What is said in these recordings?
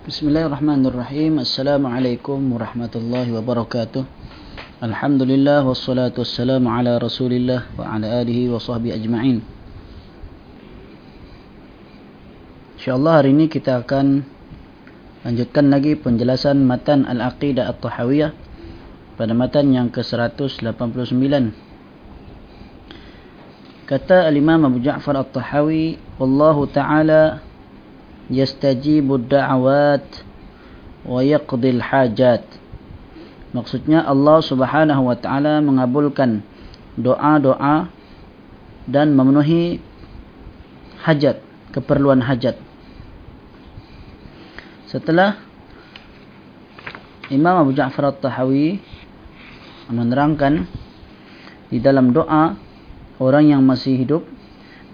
Bismillahirrahmanirrahim. Assalamualaikum warahmatullahi wabarakatuh. Alhamdulillah wassalatu wassalamu ala Rasulillah wa ala alihi wa sahbihi ajma'in. Insyaallah hari ini kita akan lanjutkan lagi penjelasan matan Al-Aqidah At-Tahawiyah pada matan yang ke-189. Kata Al-Imam Abu Ja'far At-Tahawi, "Wallahu ta'ala yastajibu ad-da'awat wa yaqdi al-hajat." Maksudnya Allah Subhanahu wa taala mengabulkan doa-doa dan memenuhi hajat, keperluan hajat. Setelah Imam Abu Ja'far At-Tahawi menerangkan di dalam doa orang yang masih hidup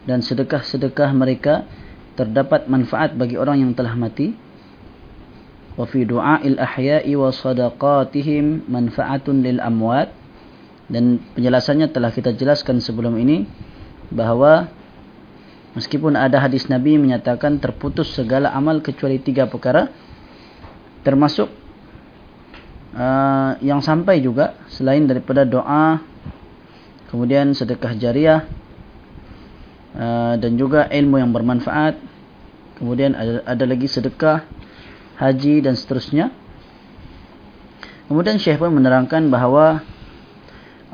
dan sedekah-sedekah mereka terdapat manfaat bagi orang yang telah mati. Wa fi du'a'il ahya'i wa sadaqatihim manfaatun lil amwat. Dan penjelasannya telah kita jelaskan sebelum ini bahawa meskipun ada hadis Nabi menyatakan terputus segala amal kecuali tiga perkara termasuk uh, yang sampai juga selain daripada doa kemudian sedekah jariah dan juga ilmu yang bermanfaat. Kemudian ada, ada lagi sedekah haji dan seterusnya. Kemudian Syekh pun menerangkan bahawa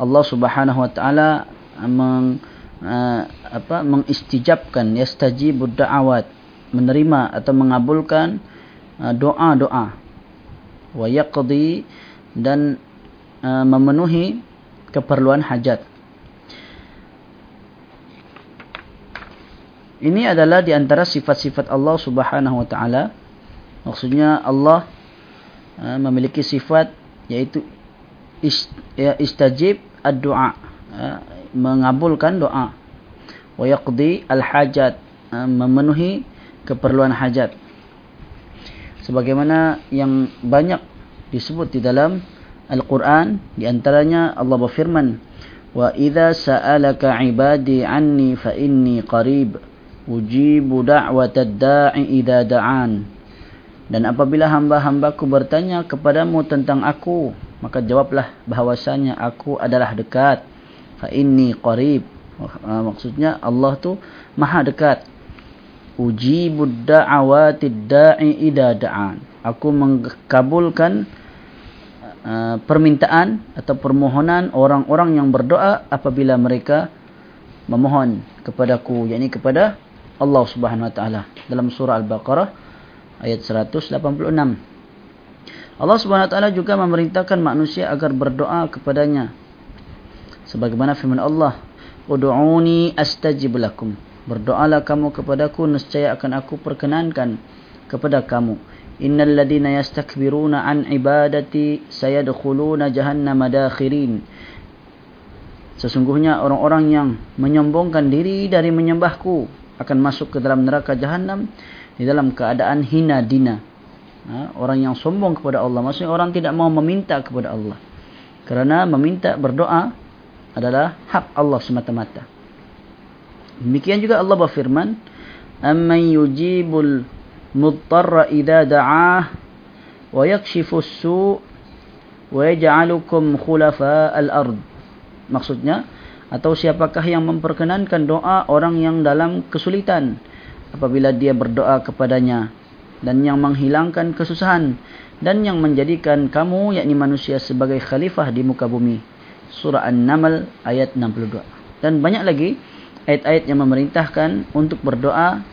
Allah Subhanahu wa taala meng uh, apa mengistijabkan yastajibud da'awat menerima atau mengabulkan uh, doa-doa. Wa yaqdi dan uh, memenuhi keperluan hajat Ini adalah di antara sifat-sifat Allah Subhanahu wa taala. Maksudnya Allah uh, memiliki sifat yaitu ya, istajib ad-du'a, uh, mengabulkan doa. Wa yaqdi al-hajat, uh, memenuhi keperluan hajat. Sebagaimana yang banyak disebut di dalam Al-Quran, di antaranya Allah berfirman, "Wa idza sa'alaka 'ibadi 'anni fa inni qarib." Ujibu da'watad da'i idza da'an. Dan apabila hamba-hambaku bertanya kepadamu tentang aku maka jawablah bahwasanya aku adalah dekat. Fa inni qarib. Uh, maksudnya Allah tu maha dekat. Ujibu da'awatid da'i idza da'an. Aku mengkabulkan uh, permintaan atau permohonan orang-orang yang berdoa apabila mereka memohon kepadaku yakni kepada Allah Subhanahu wa taala dalam surah Al-Baqarah ayat 186. Allah Subhanahu wa taala juga memerintahkan manusia agar berdoa kepadanya. Sebagaimana firman Allah, "Ud'uni astajib lakum." Berdoalah kamu kepadaku nescaya akan aku perkenankan kepada kamu. Innal ladina yastakbiruna an ibadati sayadkhuluna jahannama dakhirin. Sesungguhnya orang-orang yang menyombongkan diri dari menyembahku akan masuk ke dalam neraka jahanam di dalam keadaan hina dina. Ha? Orang yang sombong kepada Allah. Maksudnya orang tidak mau meminta kepada Allah. Kerana meminta berdoa adalah hak Allah semata-mata. Demikian juga Allah berfirman. Amman yujibul muttarra idha da'ah wa yakshifus su' wa yaj'alukum khulafa al-ard. Maksudnya, atau siapakah yang memperkenankan doa orang yang dalam kesulitan apabila dia berdoa kepadanya dan yang menghilangkan kesusahan dan yang menjadikan kamu yakni manusia sebagai khalifah di muka bumi. Surah an-naml ayat 62 dan banyak lagi ayat-ayat yang memerintahkan untuk berdoa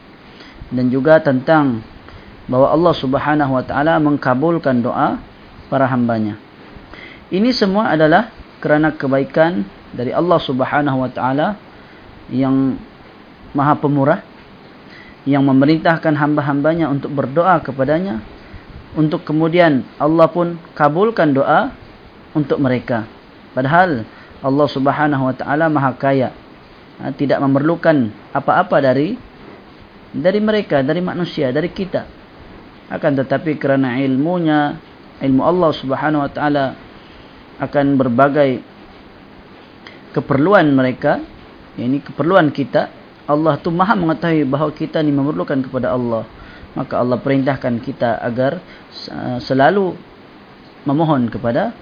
dan juga tentang bahwa Allah Subhanahu wa taala mengkabulkan doa para hambanya. Ini semua adalah kerana kebaikan dari Allah Subhanahu wa taala yang Maha Pemurah yang memerintahkan hamba-hambanya untuk berdoa kepadanya untuk kemudian Allah pun kabulkan doa untuk mereka. Padahal Allah Subhanahu wa taala Maha Kaya. Ha, tidak memerlukan apa-apa dari dari mereka dari manusia dari kita. Akan tetapi kerana ilmunya ilmu Allah Subhanahu wa taala akan berbagai keperluan mereka ini keperluan kita Allah tu maha mengetahui bahawa kita ni memerlukan kepada Allah maka Allah perintahkan kita agar uh, selalu memohon kepada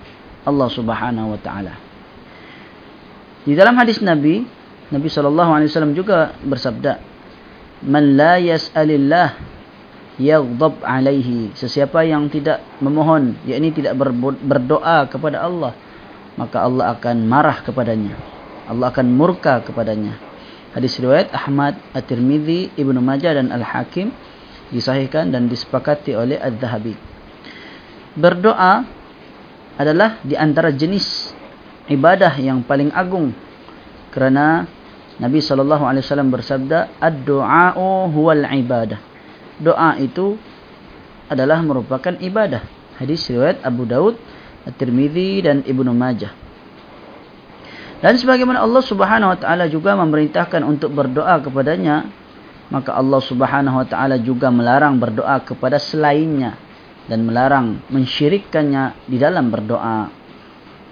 Allah Subhanahu wa taala. Di dalam hadis Nabi, Nabi sallallahu alaihi wasallam juga bersabda, "Man la yas'alillah yaghdab alaihi." Sesiapa yang tidak memohon, yakni tidak berdoa kepada Allah, maka Allah akan marah kepadanya. Allah akan murka kepadanya. Hadis riwayat Ahmad, At-Tirmizi, Ibnu Majah dan Al-Hakim disahihkan dan disepakati oleh Al-Zahabi. Berdoa adalah di antara jenis ibadah yang paling agung kerana Nabi sallallahu alaihi wasallam bersabda ad-du'a'u huwal ibadah. Doa itu adalah merupakan ibadah. Hadis riwayat Abu Daud, At-Tirmizi dan Ibnu Majah. Dan sebagaimana Allah Subhanahu wa taala juga memerintahkan untuk berdoa kepadanya, maka Allah Subhanahu wa taala juga melarang berdoa kepada selainnya dan melarang mensyirikkannya di dalam berdoa.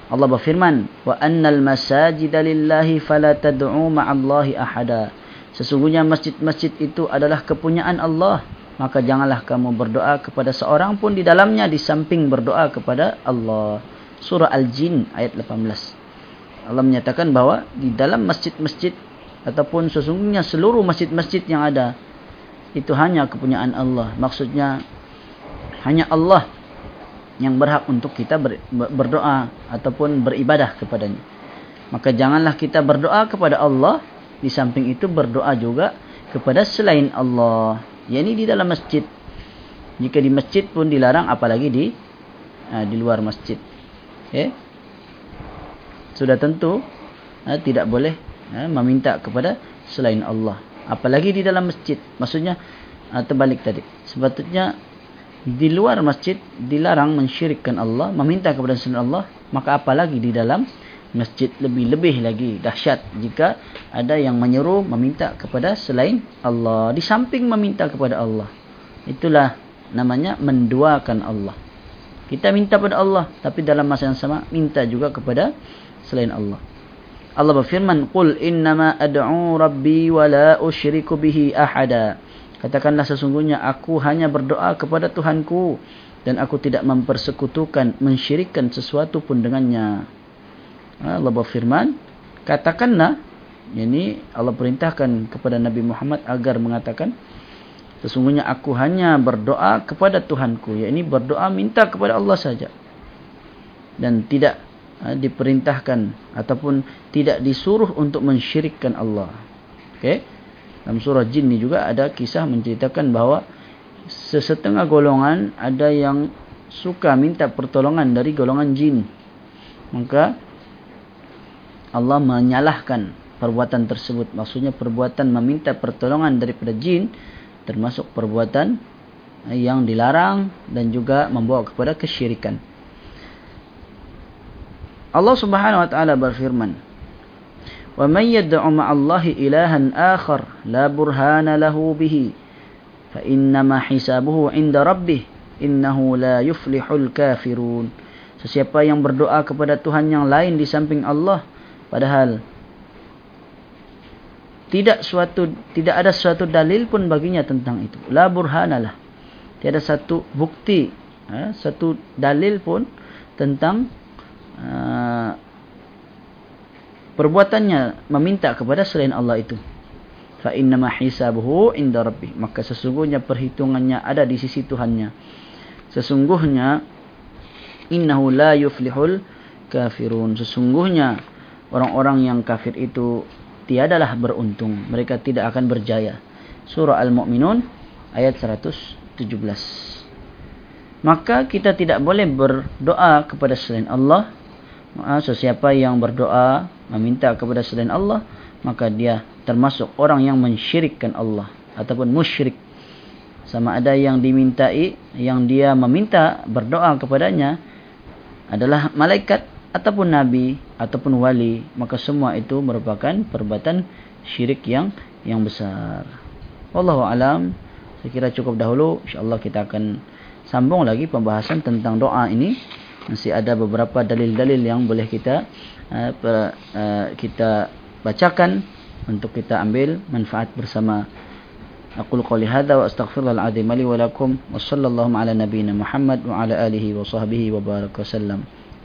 Allah berfirman, "Wa annal masajida lillahi fala tad'u ma'allahi ahada." Sesungguhnya masjid-masjid itu adalah kepunyaan Allah, maka janganlah kamu berdoa kepada seorang pun di dalamnya di samping berdoa kepada Allah. Surah Al-Jin ayat 18. Allah menyatakan bahawa di dalam masjid-masjid ataupun sesungguhnya seluruh masjid-masjid yang ada itu hanya kepunyaan Allah. Maksudnya hanya Allah yang berhak untuk kita berdoa ataupun beribadah kepadanya. Maka janganlah kita berdoa kepada Allah di samping itu berdoa juga kepada selain Allah. Yani di dalam masjid. Jika di masjid pun dilarang apalagi di uh, di luar masjid. Okay sudah tentu ha, tidak boleh ha, meminta kepada selain Allah. Apalagi di dalam masjid. Maksudnya ha, terbalik tadi. Sebetulnya di luar masjid dilarang mensyirikkan Allah, meminta kepada selain Allah, maka apalagi di dalam masjid lebih-lebih lagi dahsyat jika ada yang menyeru meminta kepada selain Allah di samping meminta kepada Allah. Itulah namanya menduakan Allah. Kita minta kepada Allah tapi dalam masa yang sama minta juga kepada selain Allah. Allah berfirman, "Qul innama ad'u rabbi wa la usyriku bihi ahada." Katakanlah sesungguhnya aku hanya berdoa kepada Tuhanku dan aku tidak mempersekutukan, mensyirikkan sesuatu pun dengannya. Allah berfirman, katakanlah, ini Allah perintahkan kepada Nabi Muhammad agar mengatakan, sesungguhnya aku hanya berdoa kepada Tuhanku, yakni berdoa minta kepada Allah saja. Dan tidak Ha, diperintahkan ataupun tidak disuruh untuk mensyirikkan Allah. Okey. Dalam surah Jin ni juga ada kisah menceritakan bahawa sesetengah golongan ada yang suka minta pertolongan dari golongan jin. Maka Allah menyalahkan perbuatan tersebut. Maksudnya perbuatan meminta pertolongan daripada jin termasuk perbuatan yang dilarang dan juga membawa kepada kesyirikan. Allah Subhanahu wa taala berfirman Wa may yad'u ma'allahi ilahan akhar la burhana lahu bihi fa innama hisabuhu 'inda rabbih innahu la yuflihul kafirun Sesiapa yang berdoa kepada Tuhan yang lain di samping Allah padahal tidak suatu tidak ada suatu dalil pun baginya tentang itu. La burhanalah tiada satu bukti ha, satu dalil pun tentang Ah, perbuatannya meminta kepada selain Allah itu. Fa inna ma hisabuhu inda rabbih. Maka sesungguhnya perhitungannya ada di sisi Tuhannya. Sesungguhnya innahu la yuflihul kafirun. Sesungguhnya orang-orang yang kafir itu tiadalah beruntung. Mereka tidak akan berjaya. Surah al-mu'minun ayat 117 maka kita tidak boleh berdoa kepada selain Allah. Sesiapa yang berdoa meminta kepada selain Allah maka dia termasuk orang yang mensyirikkan Allah ataupun musyrik. Sama ada yang dimintai yang dia meminta berdoa kepadanya adalah malaikat ataupun nabi ataupun wali maka semua itu merupakan perbuatan syirik yang yang besar wallahu alam saya kira cukup dahulu insyaallah kita akan sambung lagi pembahasan tentang doa ini masih ada beberapa dalil-dalil yang boleh kita uh, per, uh, kita bacakan untuk kita ambil manfaat bersama أقول قولي هذا وأستغفر الله العظيم لي ولكم وصلى الله على نبينا محمد وعلى آله وصحبه وبارك وسلم